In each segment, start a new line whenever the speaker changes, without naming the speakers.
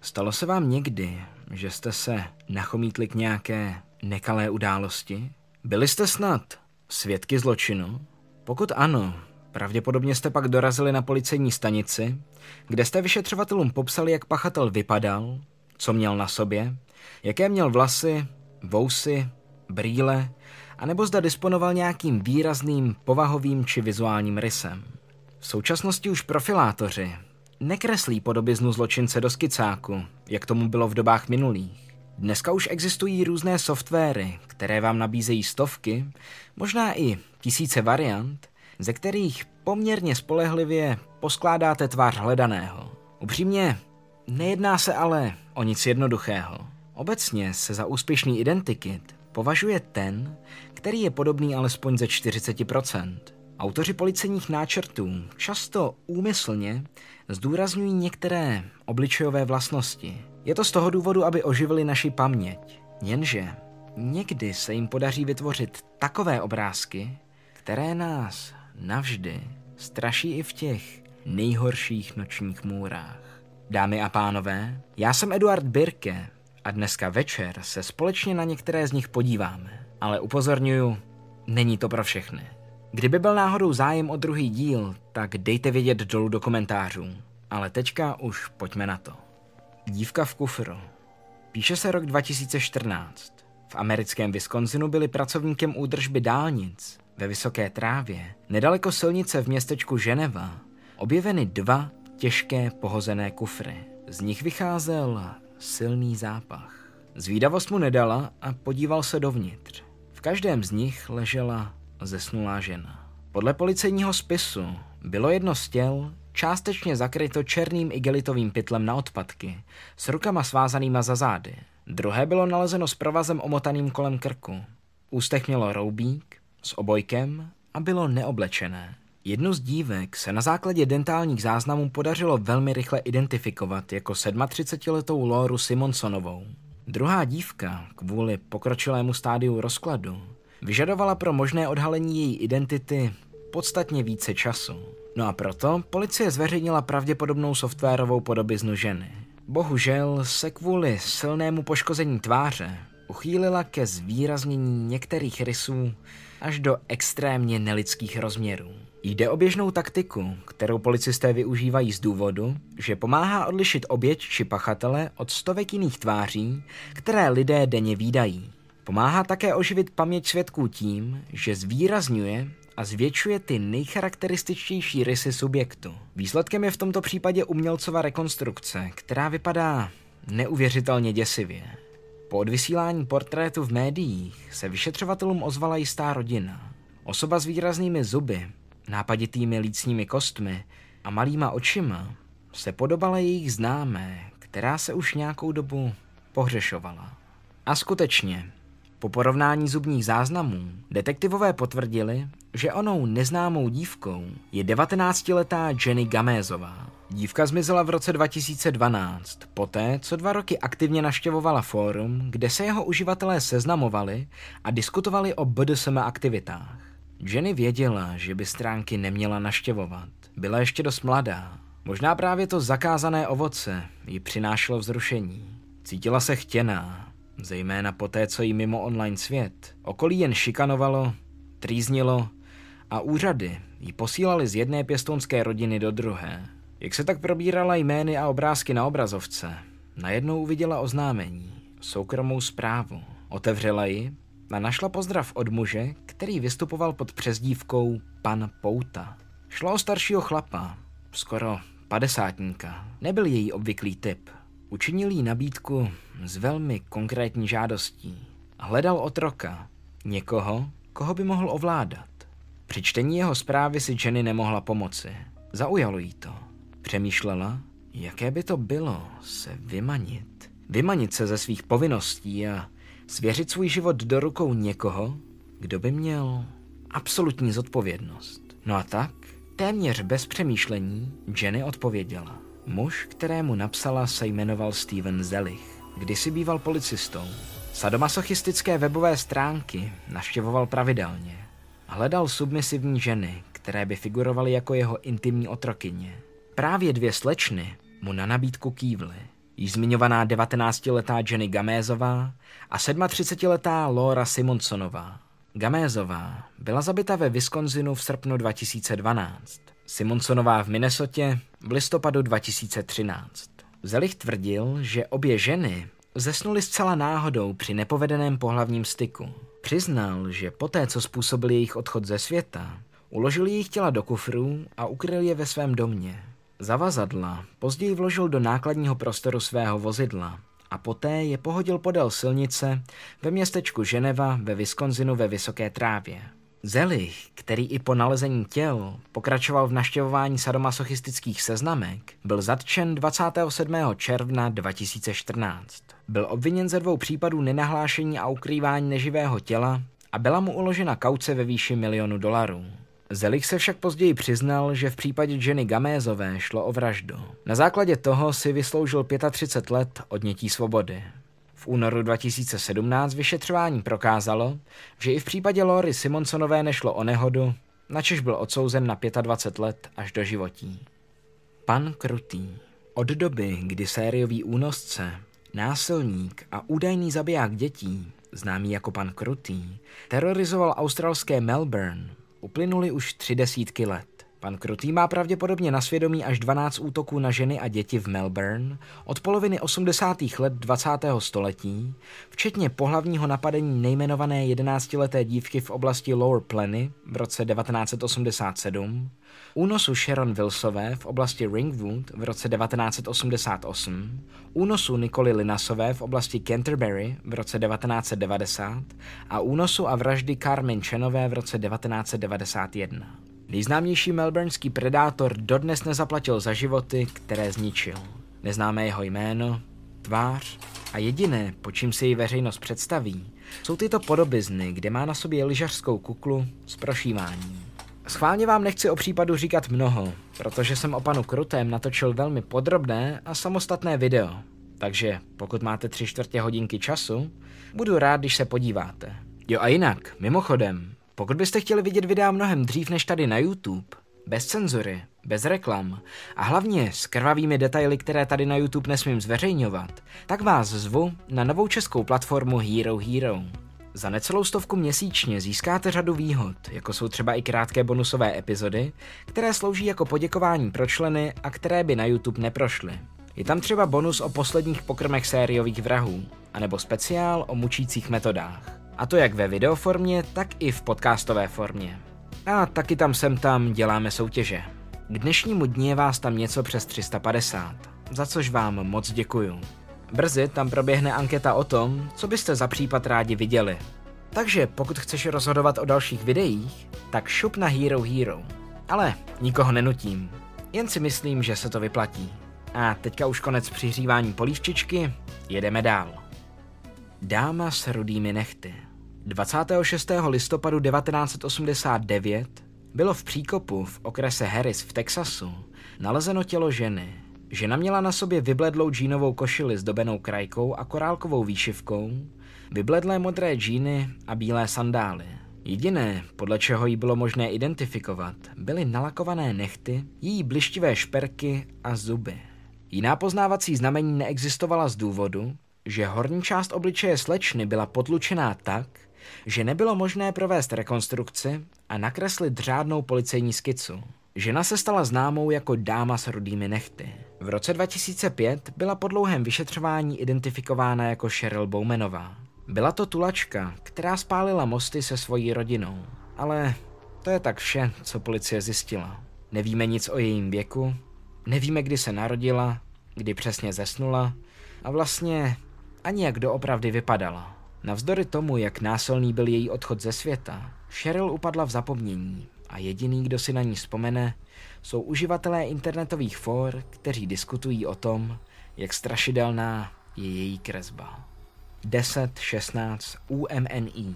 Stalo se vám někdy, že jste se nachomítli k nějaké nekalé události? Byli jste snad svědky zločinu? Pokud ano, pravděpodobně jste pak dorazili na policejní stanici, kde jste vyšetřovatelům popsali, jak pachatel vypadal, co měl na sobě, jaké měl vlasy, vousy, brýle, anebo zda disponoval nějakým výrazným povahovým či vizuálním rysem. V současnosti už profilátoři nekreslí podobiznu zločince do skicáku, jak tomu bylo v dobách minulých. Dneska už existují různé softwary, které vám nabízejí stovky, možná i tisíce variant, ze kterých poměrně spolehlivě poskládáte tvář hledaného. Upřímně, nejedná se ale o nic jednoduchého. Obecně se za úspěšný identikit považuje ten, který je podobný alespoň ze 40%. Autoři policejních náčrtů často úmyslně zdůrazňují některé obličejové vlastnosti. Je to z toho důvodu, aby oživili naši paměť. Jenže někdy se jim podaří vytvořit takové obrázky, které nás navždy straší i v těch nejhorších nočních můrách. Dámy a pánové, já jsem Eduard Birke a dneska večer se společně na některé z nich podíváme. Ale upozorňuju, není to pro všechny. Kdyby byl náhodou zájem o druhý díl, tak dejte vědět dolů do komentářů. Ale teďka už pojďme na to. Dívka v kufru. Píše se rok 2014. V americkém Wisconsinu byli pracovníkem údržby dálnic ve Vysoké trávě, nedaleko silnice v městečku Ženeva, objeveny dva těžké pohozené kufry. Z nich vycházel silný zápach. Zvídavost mu nedala a podíval se dovnitř. V každém z nich ležela zesnulá žena. Podle policejního spisu bylo jedno z těl částečně zakryto černým igelitovým pytlem na odpadky, s rukama svázanýma za zády. Druhé bylo nalezeno s provazem omotaným kolem krku. Ústech mělo roubík s obojkem a bylo neoblečené. Jednu z dívek se na základě dentálních záznamů podařilo velmi rychle identifikovat jako 37-letou Loru Simonsonovou. Druhá dívka, kvůli pokročilému stádiu rozkladu, vyžadovala pro možné odhalení její identity podstatně více času. No a proto policie zveřejnila pravděpodobnou softwarovou podobiznu ženy. Bohužel se kvůli silnému poškození tváře uchýlila ke zvýraznění některých rysů až do extrémně nelidských rozměrů. Jde o běžnou taktiku, kterou policisté využívají z důvodu, že pomáhá odlišit oběť či pachatele od stovek jiných tváří, které lidé denně výdají. Pomáhá také oživit paměť svědků tím, že zvýrazňuje a zvětšuje ty nejcharakterističtější rysy subjektu. Výsledkem je v tomto případě umělcova rekonstrukce, která vypadá neuvěřitelně děsivě. Po odvysílání portrétu v médiích se vyšetřovatelům ozvala jistá rodina. Osoba s výraznými zuby, nápaditými lícními kostmi a malýma očima se podobala jejich známé, která se už nějakou dobu pohřešovala. A skutečně, po porovnání zubních záznamů detektivové potvrdili, že onou neznámou dívkou je 19-letá Jenny Gamézová. Dívka zmizela v roce 2012, poté, co dva roky aktivně naštěvovala fórum, kde se jeho uživatelé seznamovali a diskutovali o BDSM aktivitách. Jenny věděla, že by stránky neměla naštěvovat. Byla ještě dost mladá. Možná právě to zakázané ovoce ji přinášelo vzrušení. Cítila se chtěná, zejména poté, co jí mimo online svět okolí jen šikanovalo, trýznilo a úřady ji posílali z jedné pěstounské rodiny do druhé. Jak se tak probírala jmény a obrázky na obrazovce, najednou uviděla oznámení, soukromou zprávu. Otevřela ji a našla pozdrav od muže, který vystupoval pod přezdívkou Pan Pouta. Šlo o staršího chlapa, skoro padesátníka. Nebyl její obvyklý typ. Učinil jí nabídku s velmi konkrétní žádostí. Hledal otroka, někoho, koho by mohl ovládat. Při čtení jeho zprávy si Jenny nemohla pomoci. Zaujalo jí to. Přemýšlela, jaké by to bylo se vymanit. Vymanit se ze svých povinností a svěřit svůj život do rukou někoho, kdo by měl absolutní zodpovědnost. No a tak, téměř bez přemýšlení, Jenny odpověděla. Muž, kterému napsala, se jmenoval Steven Zelich. Kdysi býval policistou. Sadomasochistické webové stránky naštěvoval pravidelně. Hledal submisivní ženy, které by figurovaly jako jeho intimní otrokyně. Právě dvě slečny mu na nabídku kývly. Již zmiňovaná 19-letá Jenny Gamézová a 37-letá Laura Simonsonová. Gamézová byla zabita ve Wisconsinu v srpnu 2012, Simonsonová v Minnesotě v listopadu 2013. Zelich tvrdil, že obě ženy zesnuly zcela náhodou při nepovedeném pohlavním styku. Přiznal, že poté, co způsobil jejich odchod ze světa, uložil jejich těla do kufrů a ukryl je ve svém domě. Zavazadla později vložil do nákladního prostoru svého vozidla a poté je pohodil podél silnice ve městečku Ženeva ve Wisconsinu ve Vysoké trávě. Zelich, který i po nalezení těl pokračoval v naštěvování sadomasochistických seznamek, byl zatčen 27. června 2014. Byl obviněn ze dvou případů nenahlášení a ukrývání neživého těla a byla mu uložena kauce ve výši milionu dolarů. Zelich se však později přiznal, že v případě Jenny Gamézové šlo o vraždu. Na základě toho si vysloužil 35 let odnětí svobody. V únoru 2017 vyšetřování prokázalo, že i v případě Lory Simonsonové nešlo o nehodu, načež byl odsouzen na 25 let až do životí. Pan Krutý. Od doby, kdy sériový únosce, násilník a údajný zabiják dětí, známý jako pan Krutý, terorizoval australské Melbourne, uplynuly už tři desítky let. Pan Krutý má pravděpodobně na svědomí až 12 útoků na ženy a děti v Melbourne od poloviny 80. let 20. století, včetně pohlavního napadení nejmenované 11-leté dívky v oblasti Lower Pleny v roce 1987, únosu Sharon Wilsové v oblasti Ringwood v roce 1988, únosu Nikoli Linasové v oblasti Canterbury v roce 1990 a únosu a vraždy Carmen Chenové v roce 1991. Nejznámější melbourneský predátor dodnes nezaplatil za životy, které zničil. Neznáme jeho jméno, tvář a jediné, po čím si ji veřejnost představí, jsou tyto podobizny, kde má na sobě lyžařskou kuklu s prošíváním. Schválně vám nechci o případu říkat mnoho, protože jsem o panu Krutém natočil velmi podrobné a samostatné video. Takže pokud máte tři čtvrtě hodinky času, budu rád, když se podíváte. Jo a jinak, mimochodem, pokud byste chtěli vidět videa mnohem dřív než tady na YouTube, bez cenzury, bez reklam a hlavně s krvavými detaily, které tady na YouTube nesmím zveřejňovat, tak vás zvu na novou českou platformu Hero Hero. Za necelou stovku měsíčně získáte řadu výhod, jako jsou třeba i krátké bonusové epizody, které slouží jako poděkování pro členy a které by na YouTube neprošly. Je tam třeba bonus o posledních pokrmech sériových vrahů, anebo speciál o mučících metodách. A to jak ve videoformě, tak i v podcastové formě. A taky tam sem tam děláme soutěže. K dnešnímu dní je vás tam něco přes 350, za což vám moc děkuju. Brzy tam proběhne anketa o tom, co byste za případ rádi viděli. Takže pokud chceš rozhodovat o dalších videích, tak šup na Hero Hero. Ale nikoho nenutím, jen si myslím, že se to vyplatí. A teďka už konec přihřívání polívčičky, jedeme dál. Dáma s rudými nechty. 26. listopadu 1989 bylo v příkopu v okrese Harris v Texasu nalezeno tělo ženy. Žena měla na sobě vybledlou džínovou košili s dobenou krajkou a korálkovou výšivkou, vybledlé modré džíny a bílé sandály. Jediné, podle čeho jí bylo možné identifikovat, byly nalakované nechty, její blištivé šperky a zuby. Jiná poznávací znamení neexistovala z důvodu, že horní část obličeje slečny byla potlučená tak, že nebylo možné provést rekonstrukci a nakreslit řádnou policejní skicu. Žena se stala známou jako dáma s rudými nechty. V roce 2005 byla po dlouhém vyšetřování identifikována jako Cheryl Bowmanová. Byla to tulačka, která spálila mosty se svojí rodinou. Ale to je tak vše, co policie zjistila. Nevíme nic o jejím věku, nevíme, kdy se narodila, kdy přesně zesnula a vlastně ani jak doopravdy vypadala. Navzdory tomu, jak násilný byl její odchod ze světa, Cheryl upadla v zapomnění a jediný, kdo si na ní vzpomene, jsou uživatelé internetových for, kteří diskutují o tom, jak strašidelná je její kresba. 10.16 UMNI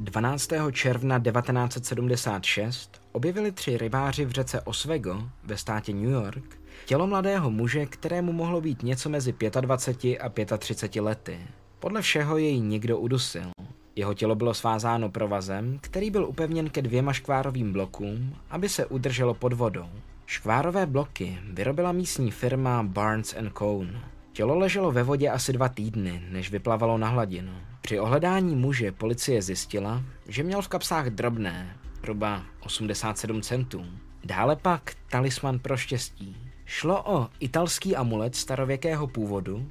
12. června 1976 objevili tři rybáři v řece Oswego ve státě New York tělo mladého muže, kterému mohlo být něco mezi 25 a 35 lety. Podle všeho jej někdo udusil. Jeho tělo bylo svázáno provazem, který byl upevněn ke dvěma škvárovým blokům, aby se udrželo pod vodou. Škvárové bloky vyrobila místní firma Barnes Cohn. Tělo leželo ve vodě asi dva týdny, než vyplavalo na hladinu. Při ohledání muže policie zjistila, že měl v kapsách drobné, zhruba 87 centů. Dále pak talisman pro štěstí. Šlo o italský amulet starověkého původu,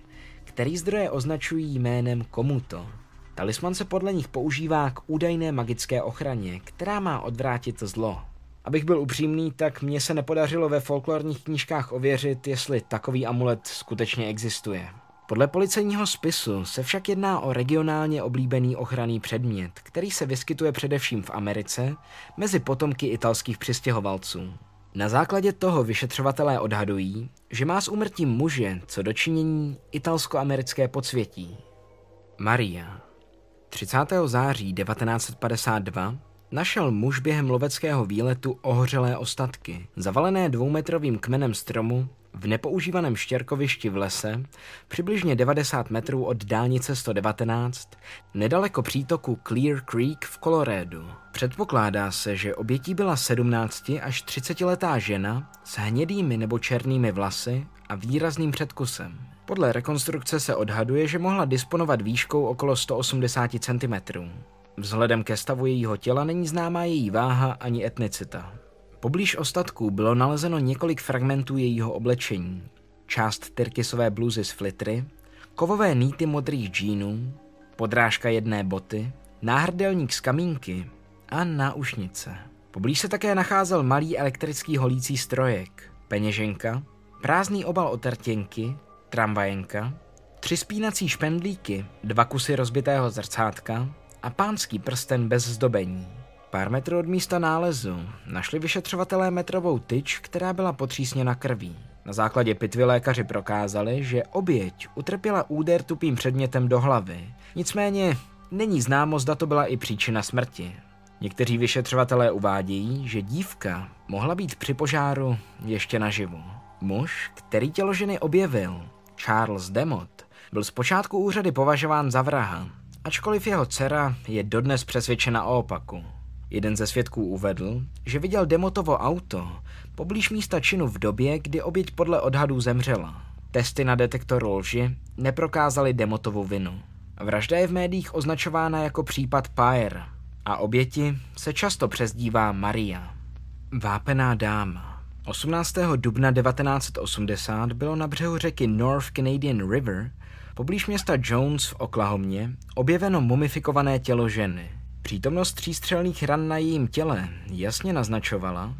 který zdroje označují jménem Komuto. Talisman se podle nich používá k údajné magické ochraně, která má odvrátit zlo. Abych byl upřímný, tak mně se nepodařilo ve folklorních knížkách ověřit, jestli takový amulet skutečně existuje. Podle policejního spisu se však jedná o regionálně oblíbený ochranný předmět, který se vyskytuje především v Americe mezi potomky italských přistěhovalců. Na základě toho vyšetřovatelé odhadují, že má s úmrtím muže co dočinění italsko-americké podsvětí. Maria. 30. září 1952 našel muž během loveckého výletu ohořelé ostatky, zavalené dvoumetrovým kmenem stromu v nepoužívaném štěrkovišti v lese, přibližně 90 metrů od dálnice 119, nedaleko přítoku Clear Creek v Coloradu. Předpokládá se, že obětí byla 17 až 30 letá žena s hnědými nebo černými vlasy a výrazným předkusem. Podle rekonstrukce se odhaduje, že mohla disponovat výškou okolo 180 cm. Vzhledem ke stavu jejího těla není známá její váha ani etnicita. Poblíž ostatků bylo nalezeno několik fragmentů jejího oblečení. Část tyrkysové bluzy z flitry, kovové nýty modrých džínů, podrážka jedné boty, náhrdelník z kamínky a náušnice. Poblíž se také nacházel malý elektrický holící strojek, peněženka, prázdný obal od rtěnky, tramvajenka, tři spínací špendlíky, dva kusy rozbitého zrcátka a pánský prsten bez zdobení. Pár metrů od místa nálezu našli vyšetřovatelé metrovou tyč, která byla potřísněna krví. Na základě pitvy lékaři prokázali, že oběť utrpěla úder tupým předmětem do hlavy. Nicméně není známo, zda to byla i příčina smrti. Někteří vyšetřovatelé uvádějí, že dívka mohla být při požáru ještě naživu. Muž, který tělo ženy objevil, Charles Demot, byl zpočátku úřady považován za vraha, ačkoliv jeho dcera je dodnes přesvědčena o opaku. Jeden ze svědků uvedl, že viděl Demotovo auto poblíž místa činu v době, kdy oběť podle odhadů zemřela. Testy na detektor lži neprokázaly Demotovu vinu. Vražda je v médiích označována jako případ Pyre a oběti se často přezdívá Maria. Vápená dáma 18. dubna 1980 bylo na břehu řeky North Canadian River poblíž města Jones v Oklahomě objeveno mumifikované tělo ženy – Přítomnost třístřelných ran na jejím těle jasně naznačovala,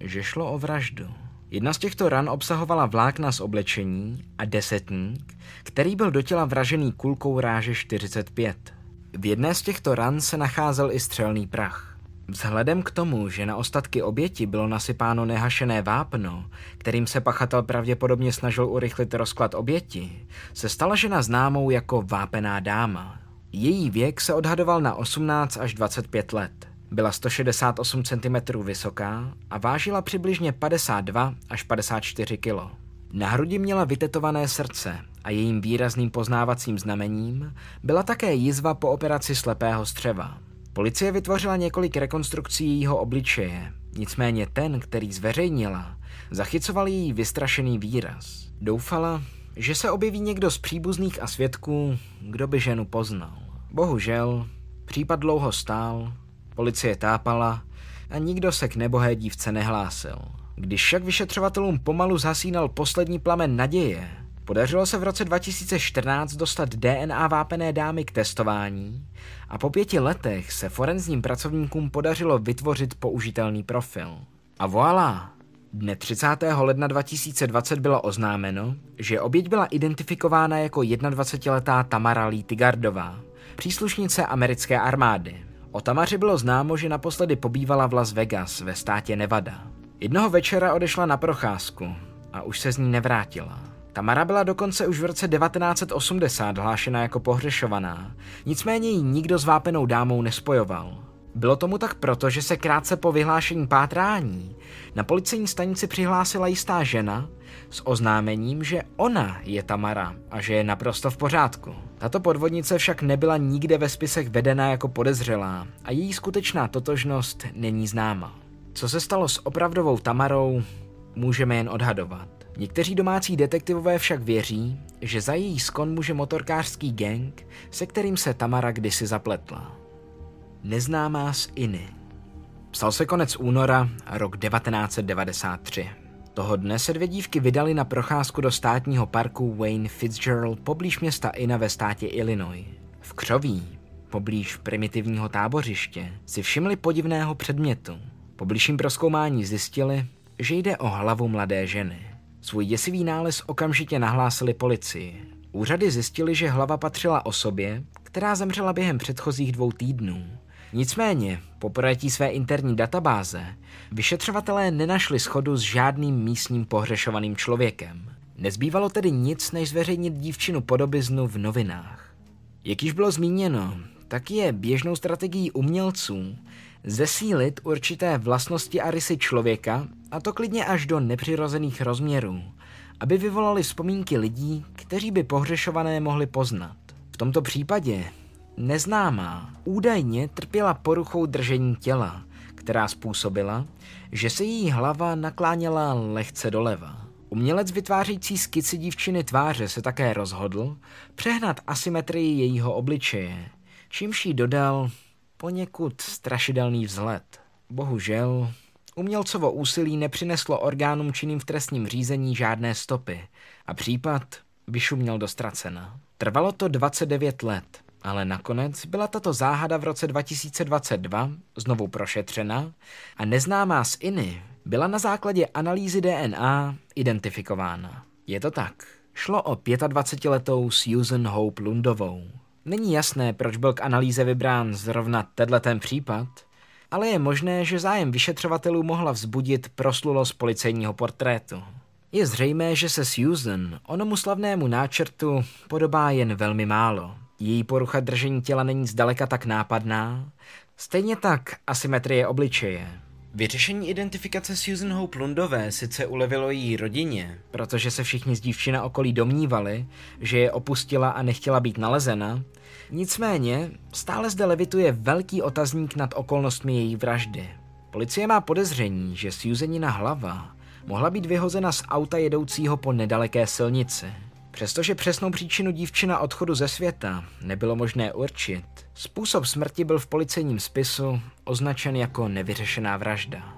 že šlo o vraždu. Jedna z těchto ran obsahovala vlákna z oblečení a desetník, který byl do těla vražený kulkou ráže 45. V jedné z těchto ran se nacházel i střelný prach. Vzhledem k tomu, že na ostatky oběti bylo nasypáno nehašené vápno, kterým se pachatel pravděpodobně snažil urychlit rozklad oběti, se stala žena známou jako vápená dáma. Její věk se odhadoval na 18 až 25 let. Byla 168 cm vysoká a vážila přibližně 52 až 54 kg. Na hrudi měla vytetované srdce a jejím výrazným poznávacím znamením byla také jizva po operaci slepého střeva. Policie vytvořila několik rekonstrukcí jejího obličeje, nicméně ten, který zveřejnila, zachycoval její vystrašený výraz. Doufala, že se objeví někdo z příbuzných a svědků, kdo by ženu poznal. Bohužel, případ dlouho stál, policie tápala a nikdo se k nebohé dívce nehlásil. Když však vyšetřovatelům pomalu zhasínal poslední plamen naděje, podařilo se v roce 2014 dostat DNA vápené dámy k testování a po pěti letech se forenzním pracovníkům podařilo vytvořit použitelný profil. A voilà, Dne 30. ledna 2020 bylo oznámeno, že oběť byla identifikována jako 21-letá Tamara Lee Tigardová, příslušnice americké armády. O Tamaři bylo známo, že naposledy pobývala v Las Vegas ve státě Nevada. Jednoho večera odešla na procházku a už se z ní nevrátila. Tamara byla dokonce už v roce 1980 hlášena jako pohřešovaná, nicméně ji nikdo s vápenou dámou nespojoval. Bylo tomu tak proto, že se krátce po vyhlášení pátrání na policejní stanici přihlásila jistá žena s oznámením, že ona je Tamara a že je naprosto v pořádku. Tato podvodnice však nebyla nikde ve spisech vedena jako podezřelá a její skutečná totožnost není známa. Co se stalo s opravdovou Tamarou, můžeme jen odhadovat. Někteří domácí detektivové však věří, že za její skon může motorkářský gang, se kterým se Tamara kdysi zapletla. Neznámá z Iny. Psal se konec února, rok 1993. Toho dne se dvě dívky vydali na procházku do státního parku Wayne Fitzgerald poblíž města Ina ve státě Illinois. V křoví, poblíž primitivního tábořiště, si všimli podivného předmětu. Po bližším proskoumání zjistili, že jde o hlavu mladé ženy. Svůj děsivý nález okamžitě nahlásili policii. Úřady zjistili, že hlava patřila osobě, která zemřela během předchozích dvou týdnů. Nicméně, po projetí své interní databáze, vyšetřovatelé nenašli schodu s žádným místním pohřešovaným člověkem. Nezbývalo tedy nic, než zveřejnit dívčinu podobiznu v novinách. Jak již bylo zmíněno, tak je běžnou strategií umělců zesílit určité vlastnosti a rysy člověka, a to klidně až do nepřirozených rozměrů, aby vyvolali vzpomínky lidí, kteří by pohřešované mohli poznat. V tomto případě neznámá údajně trpěla poruchou držení těla, která způsobila, že se její hlava nakláněla lehce doleva. Umělec vytvářející skici dívčiny tváře se také rozhodl přehnat asymetrii jejího obličeje, čímž jí dodal poněkud strašidelný vzhled. Bohužel, umělcovo úsilí nepřineslo orgánům činným v trestním řízení žádné stopy a případ vyšuměl do ztracena. Trvalo to 29 let, ale nakonec byla tato záhada v roce 2022 znovu prošetřena a neznámá z Iny byla na základě analýzy DNA identifikována. Je to tak. Šlo o 25-letou Susan Hope Lundovou. Není jasné, proč byl k analýze vybrán zrovna tenhle ten případ, ale je možné, že zájem vyšetřovatelů mohla vzbudit proslulost policejního portrétu. Je zřejmé, že se Susan onomu slavnému náčrtu podobá jen velmi málo. Její porucha držení těla není zdaleka tak nápadná, stejně tak asymetrie obličeje. Vyřešení identifikace Susan Hope Lundové sice ulevilo její rodině, protože se všichni z dívčina okolí domnívali, že je opustila a nechtěla být nalezena, nicméně stále zde levituje velký otazník nad okolnostmi její vraždy. Policie má podezření, že Susanina hlava mohla být vyhozena z auta jedoucího po nedaleké silnici. Přestože přesnou příčinu dívčina odchodu ze světa nebylo možné určit, způsob smrti byl v policejním spisu označen jako nevyřešená vražda.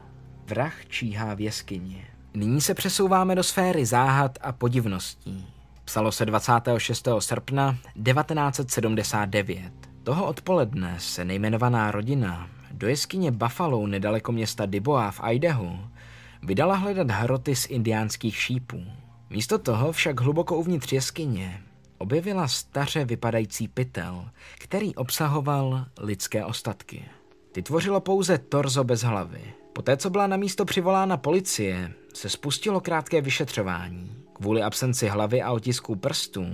Vrah číhá v jeskyni. Nyní se přesouváme do sféry záhad a podivností. Psalo se 26. srpna 1979. Toho odpoledne se nejmenovaná rodina do jeskyně Buffalo nedaleko města Dubois v Idahu vydala hledat hroty z indiánských šípů. Místo toho však hluboko uvnitř jeskyně objevila staře vypadající pytel, který obsahoval lidské ostatky. Ty tvořilo pouze torzo bez hlavy. Poté, co byla na místo přivolána policie, se spustilo krátké vyšetřování. Kvůli absenci hlavy a otisků prstů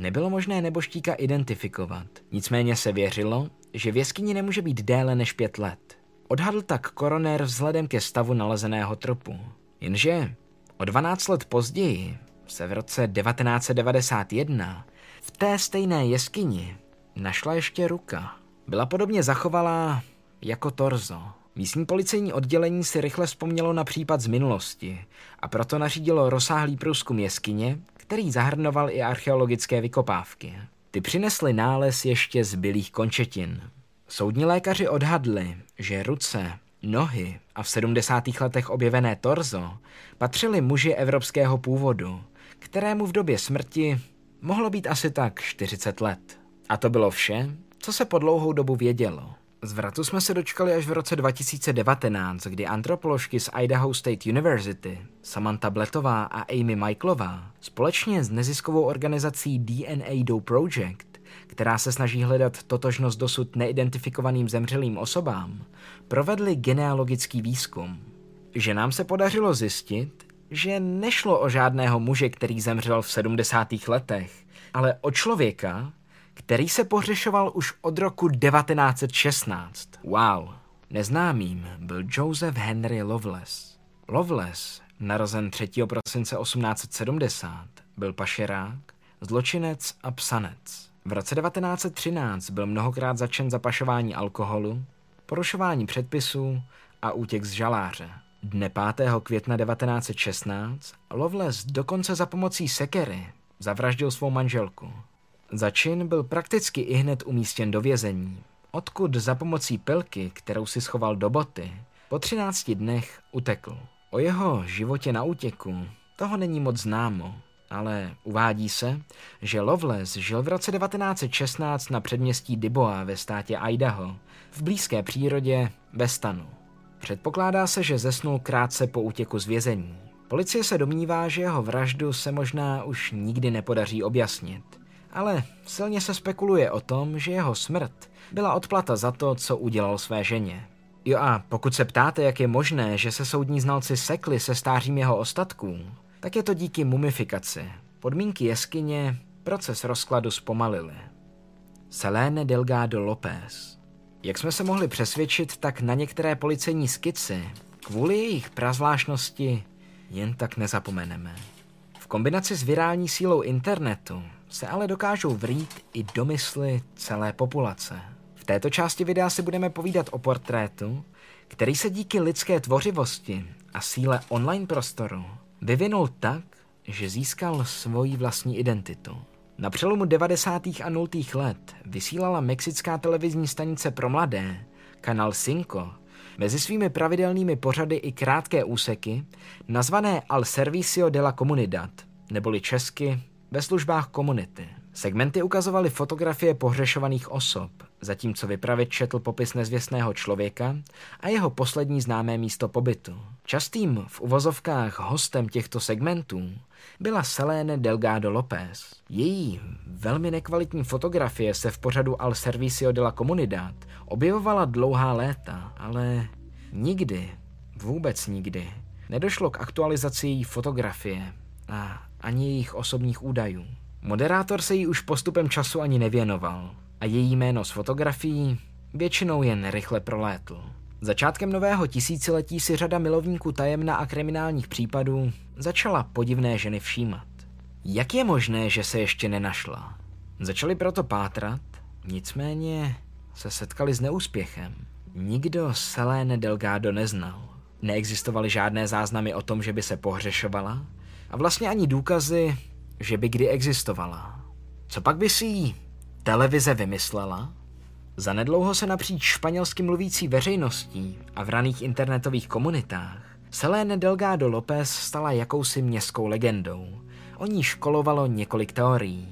nebylo možné neboštíka identifikovat. Nicméně se věřilo, že v jeskyni nemůže být déle než pět let. Odhadl tak koronér vzhledem ke stavu nalezeného trupu. Jenže O 12 let později se v roce 1991 v té stejné jeskyni našla ještě ruka. Byla podobně zachovalá jako torzo. Místní policejní oddělení si rychle vzpomnělo na případ z minulosti a proto nařídilo rozsáhlý průzkum jeskyně, který zahrnoval i archeologické vykopávky. Ty přinesly nález ještě z bylých končetin. Soudní lékaři odhadli, že ruce Nohy a v 70. letech objevené torzo patřily muži evropského původu, kterému v době smrti mohlo být asi tak 40 let. A to bylo vše, co se po dlouhou dobu vědělo. Zvratu jsme se dočkali až v roce 2019, kdy antropoložky z Idaho State University, Samantha Bletová a Amy Michaelová, společně s neziskovou organizací DNA Do Project která se snaží hledat totožnost dosud neidentifikovaným zemřelým osobám, provedli genealogický výzkum. Že nám se podařilo zjistit, že nešlo o žádného muže, který zemřel v 70. letech, ale o člověka, který se pohřešoval už od roku 1916. Wow. Neznámým byl Joseph Henry Loveless. Loveless, narozen 3. prosince 1870, byl pašerák, zločinec a psanec. V roce 1913 byl mnohokrát začen za pašování alkoholu, porušování předpisů a útěk z žaláře. Dne 5. května 1916 Loveless dokonce za pomocí sekery zavraždil svou manželku. Za čin byl prakticky i hned umístěn do vězení, odkud za pomocí pilky, kterou si schoval do boty, po 13 dnech utekl. O jeho životě na útěku toho není moc známo, ale uvádí se, že Loveless žil v roce 1916 na předměstí Diboa ve státě Idaho, v blízké přírodě ve stanu. Předpokládá se, že zesnul krátce po útěku z vězení. Policie se domnívá, že jeho vraždu se možná už nikdy nepodaří objasnit, ale silně se spekuluje o tom, že jeho smrt byla odplata za to, co udělal své ženě. Jo a pokud se ptáte, jak je možné, že se soudní znalci sekli se stářím jeho ostatků, tak je to díky mumifikaci. Podmínky jeskyně proces rozkladu zpomalily. Selene Delgado López. Jak jsme se mohli přesvědčit, tak na některé policejní skici kvůli jejich prazvláštnosti jen tak nezapomeneme. V kombinaci s virální sílou internetu se ale dokážou vrít i domysly celé populace. V této části videa si budeme povídat o portrétu, který se díky lidské tvořivosti a síle online prostoru vyvinul tak, že získal svoji vlastní identitu. Na přelomu 90. a 0. let vysílala mexická televizní stanice pro mladé, kanál Cinco, mezi svými pravidelnými pořady i krátké úseky, nazvané Al Servicio de la Comunidad, neboli česky ve službách komunity. Segmenty ukazovaly fotografie pohřešovaných osob, zatímco vypravěč četl popis nezvěstného člověka a jeho poslední známé místo pobytu. Častým v uvozovkách hostem těchto segmentů byla Selene Delgado López. Její velmi nekvalitní fotografie se v pořadu Al Servicio de la Comunidad objevovala dlouhá léta, ale nikdy, vůbec nikdy, nedošlo k aktualizaci její fotografie a ani jejich osobních údajů. Moderátor se jí už postupem času ani nevěnoval a její jméno s fotografií většinou jen rychle prolétl. Začátkem nového tisíciletí si řada milovníků tajemna a kriminálních případů začala podivné ženy všímat. Jak je možné, že se ještě nenašla? Začali proto pátrat, nicméně se setkali s neúspěchem. Nikdo Selene Delgado neznal. Neexistovaly žádné záznamy o tom, že by se pohřešovala a vlastně ani důkazy, že by kdy existovala. Co pak by si jí televize vymyslela? Zanedlouho se napříč španělsky mluvící veřejností a v raných internetových komunitách Selene Delgado López stala jakousi městskou legendou. O ní školovalo několik teorií.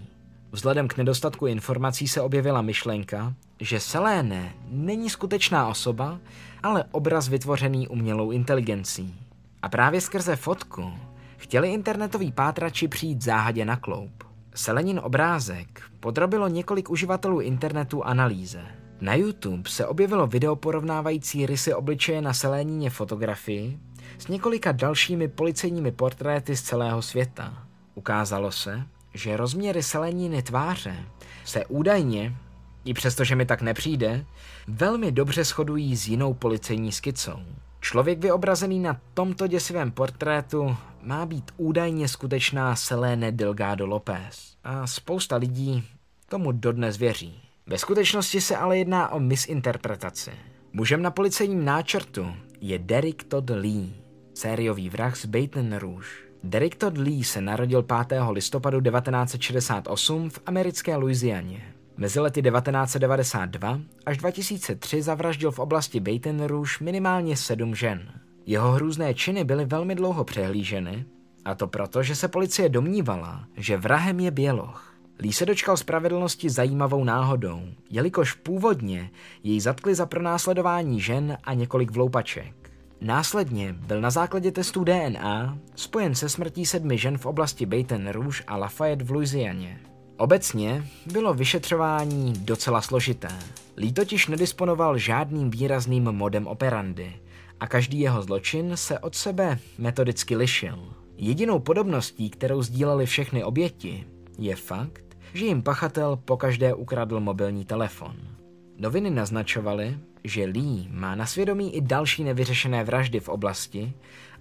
Vzhledem k nedostatku informací se objevila myšlenka, že Selene není skutečná osoba, ale obraz vytvořený umělou inteligencí. A právě skrze fotku chtěli internetoví pátrači přijít záhadě na kloup. Selenin obrázek podrobilo několik uživatelů internetu analýze. Na YouTube se objevilo video porovnávající rysy obličeje na Selenině fotografii s několika dalšími policejními portréty z celého světa. Ukázalo se, že rozměry Seleniny tváře se údajně, i přestože mi tak nepřijde, velmi dobře shodují s jinou policejní skicou. Člověk vyobrazený na tomto děsivém portrétu má být údajně skutečná Selene Delgado López a spousta lidí tomu dodnes věří. Ve skutečnosti se ale jedná o misinterpretaci. Mužem na policejním náčrtu je Derek Todd Lee, sériový vrah z Baton Rouge. Derek Todd Lee se narodil 5. listopadu 1968 v americké Louisianě. Mezi lety 1992 až 2003 zavraždil v oblasti Baton Rouge minimálně sedm žen. Jeho hrůzné činy byly velmi dlouho přehlíženy, a to proto, že se policie domnívala, že vrahem je běloch. Lee se dočkal spravedlnosti zajímavou náhodou, jelikož původně jej zatkli za pronásledování žen a několik vloupaček. Následně byl na základě testů DNA spojen se smrtí sedmi žen v oblasti Baton Rouge a Lafayette v Louisianě. Obecně bylo vyšetřování docela složité. Lee totiž nedisponoval žádným výrazným modem operandy a každý jeho zločin se od sebe metodicky lišil. Jedinou podobností, kterou sdíleli všechny oběti, je fakt, že jim pachatel pokaždé ukradl mobilní telefon. Noviny naznačovaly, že Lee má na svědomí i další nevyřešené vraždy v oblasti,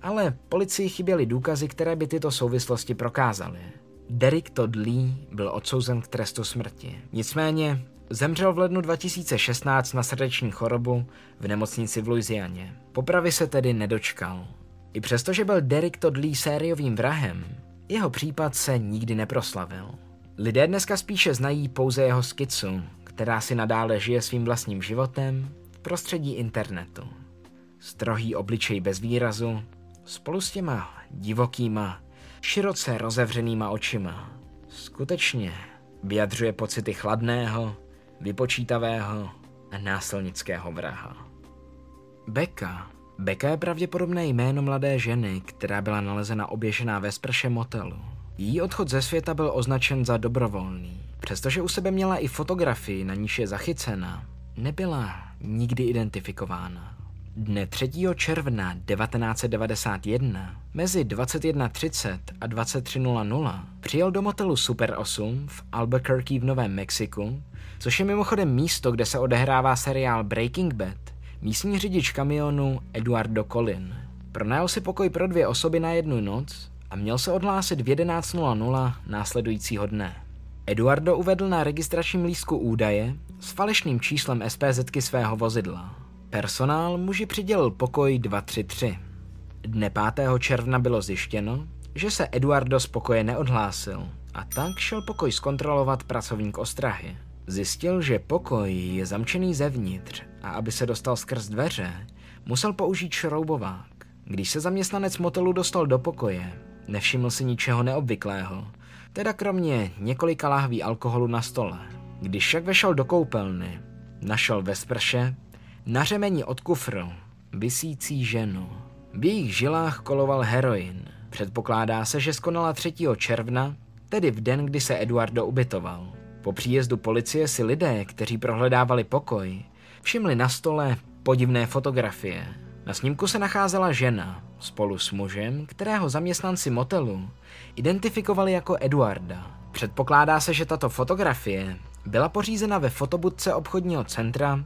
ale policii chyběly důkazy, které by tyto souvislosti prokázaly. Derek Todd Lee byl odsouzen k trestu smrti. Nicméně zemřel v lednu 2016 na srdeční chorobu v nemocnici v Louisianě. Popravy se tedy nedočkal. I přesto, že byl Derek Todd Lee sériovým vrahem, jeho případ se nikdy neproslavil. Lidé dneska spíše znají pouze jeho skicu, která si nadále žije svým vlastním životem v prostředí internetu. Strohý obličej bez výrazu, spolu s těma divokýma, široce rozevřenýma očima. Skutečně vyjadřuje pocity chladného, vypočítavého a násilnického vraha. Beka. Beka je pravděpodobné jméno mladé ženy, která byla nalezena oběšená ve sprše motelu. Její odchod ze světa byl označen za dobrovolný. Přestože u sebe měla i fotografii, na níž je zachycena, nebyla nikdy identifikována. Dne 3. června 1991 mezi 21.30 a 23.00 přijel do motelu Super 8 v Albuquerque v Novém Mexiku, což je mimochodem místo, kde se odehrává seriál Breaking Bad, místní řidič kamionu Eduardo Colin. Pronajal si pokoj pro dvě osoby na jednu noc a měl se odhlásit v 11.00 následujícího dne. Eduardo uvedl na registračním lístku údaje s falešným číslem SPZky svého vozidla. Personál muži přidělil pokoj 233. Dne 5. června bylo zjištěno, že se Eduardo z pokoje neodhlásil a tak šel pokoj zkontrolovat pracovník ostrahy. Zjistil, že pokoj je zamčený zevnitř a aby se dostal skrz dveře, musel použít šroubovák. Když se zaměstnanec motelu dostal do pokoje, nevšiml si ničeho neobvyklého, teda kromě několika lahví alkoholu na stole. Když však vešel do koupelny, našel ve sprše na řemeni od kufru vysící ženu. V jejich žilách koloval heroin. Předpokládá se, že skonala 3. června, tedy v den, kdy se Eduardo ubytoval. Po příjezdu policie si lidé, kteří prohledávali pokoj, všimli na stole podivné fotografie. Na snímku se nacházela žena spolu s mužem, kterého zaměstnanci motelu identifikovali jako Eduarda. Předpokládá se, že tato fotografie byla pořízena ve fotobudce obchodního centra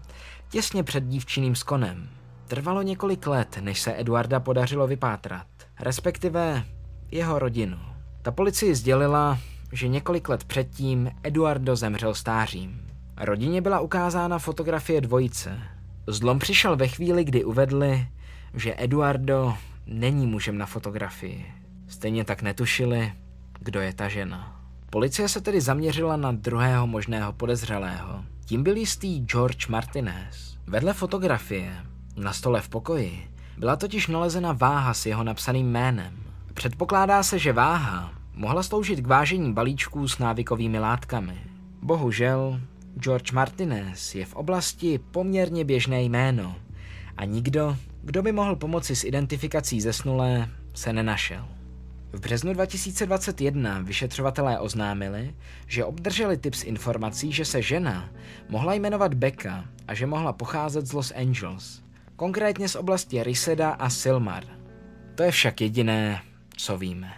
těsně před dívčiným skonem. Trvalo několik let, než se Eduarda podařilo vypátrat, respektive jeho rodinu. Ta policii sdělila, že několik let předtím Eduardo zemřel stářím. Rodině byla ukázána fotografie dvojice. Zlom přišel ve chvíli, kdy uvedli, že Eduardo není mužem na fotografii. Stejně tak netušili, kdo je ta žena. Policie se tedy zaměřila na druhého možného podezřelého. Tím byl jistý George Martinez. Vedle fotografie, na stole v pokoji, byla totiž nalezena váha s jeho napsaným jménem. Předpokládá se, že váha mohla sloužit k vážení balíčků s návykovými látkami. Bohužel, George Martinez je v oblasti poměrně běžné jméno a nikdo, kdo by mohl pomoci s identifikací zesnulé, se nenašel. V březnu 2021 vyšetřovatelé oznámili, že obdrželi tip s informací, že se žena mohla jmenovat Becca a že mohla pocházet z Los Angeles, konkrétně z oblasti Riseda a Silmar. To je však jediné, co víme.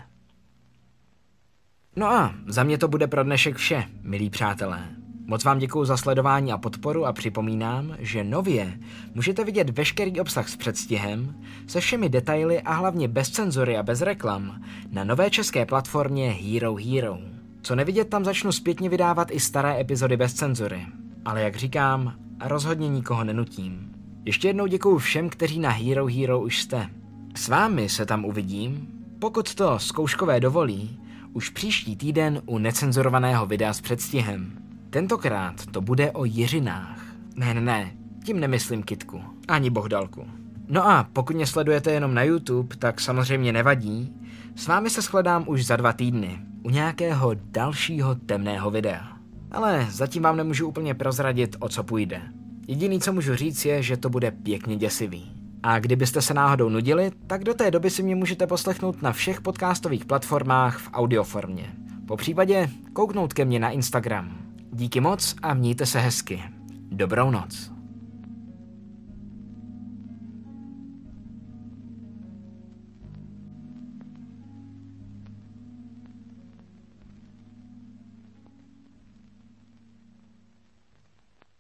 No a za mě to bude pro dnešek vše, milí přátelé. Moc vám děkuji za sledování a podporu a připomínám, že nově můžete vidět veškerý obsah s předstihem, se všemi detaily a hlavně bez cenzury a bez reklam na nové české platformě Hero Hero. Co nevidět, tam začnu zpětně vydávat i staré epizody bez cenzury. Ale jak říkám, rozhodně nikoho nenutím. Ještě jednou děkuji všem, kteří na Hero Hero už jste. S vámi se tam uvidím, pokud to zkouškové dovolí, už příští týden u necenzurovaného videa s předstihem. Tentokrát to bude o Jiřinách. Ne, ne, ne, tím nemyslím kitku, ani bohdalku. No a pokud mě sledujete jenom na YouTube, tak samozřejmě nevadí. S vámi se shledám už za dva týdny, u nějakého dalšího temného videa. Ale zatím vám nemůžu úplně prozradit, o co půjde. Jediný, co můžu říct, je, že to bude pěkně děsivý. A kdybyste se náhodou nudili, tak do té doby si mě můžete poslechnout na všech podcastových platformách v audioformě. Po případě kouknout ke mně na Instagram. Díky moc a mějte se hezky. Dobrou noc.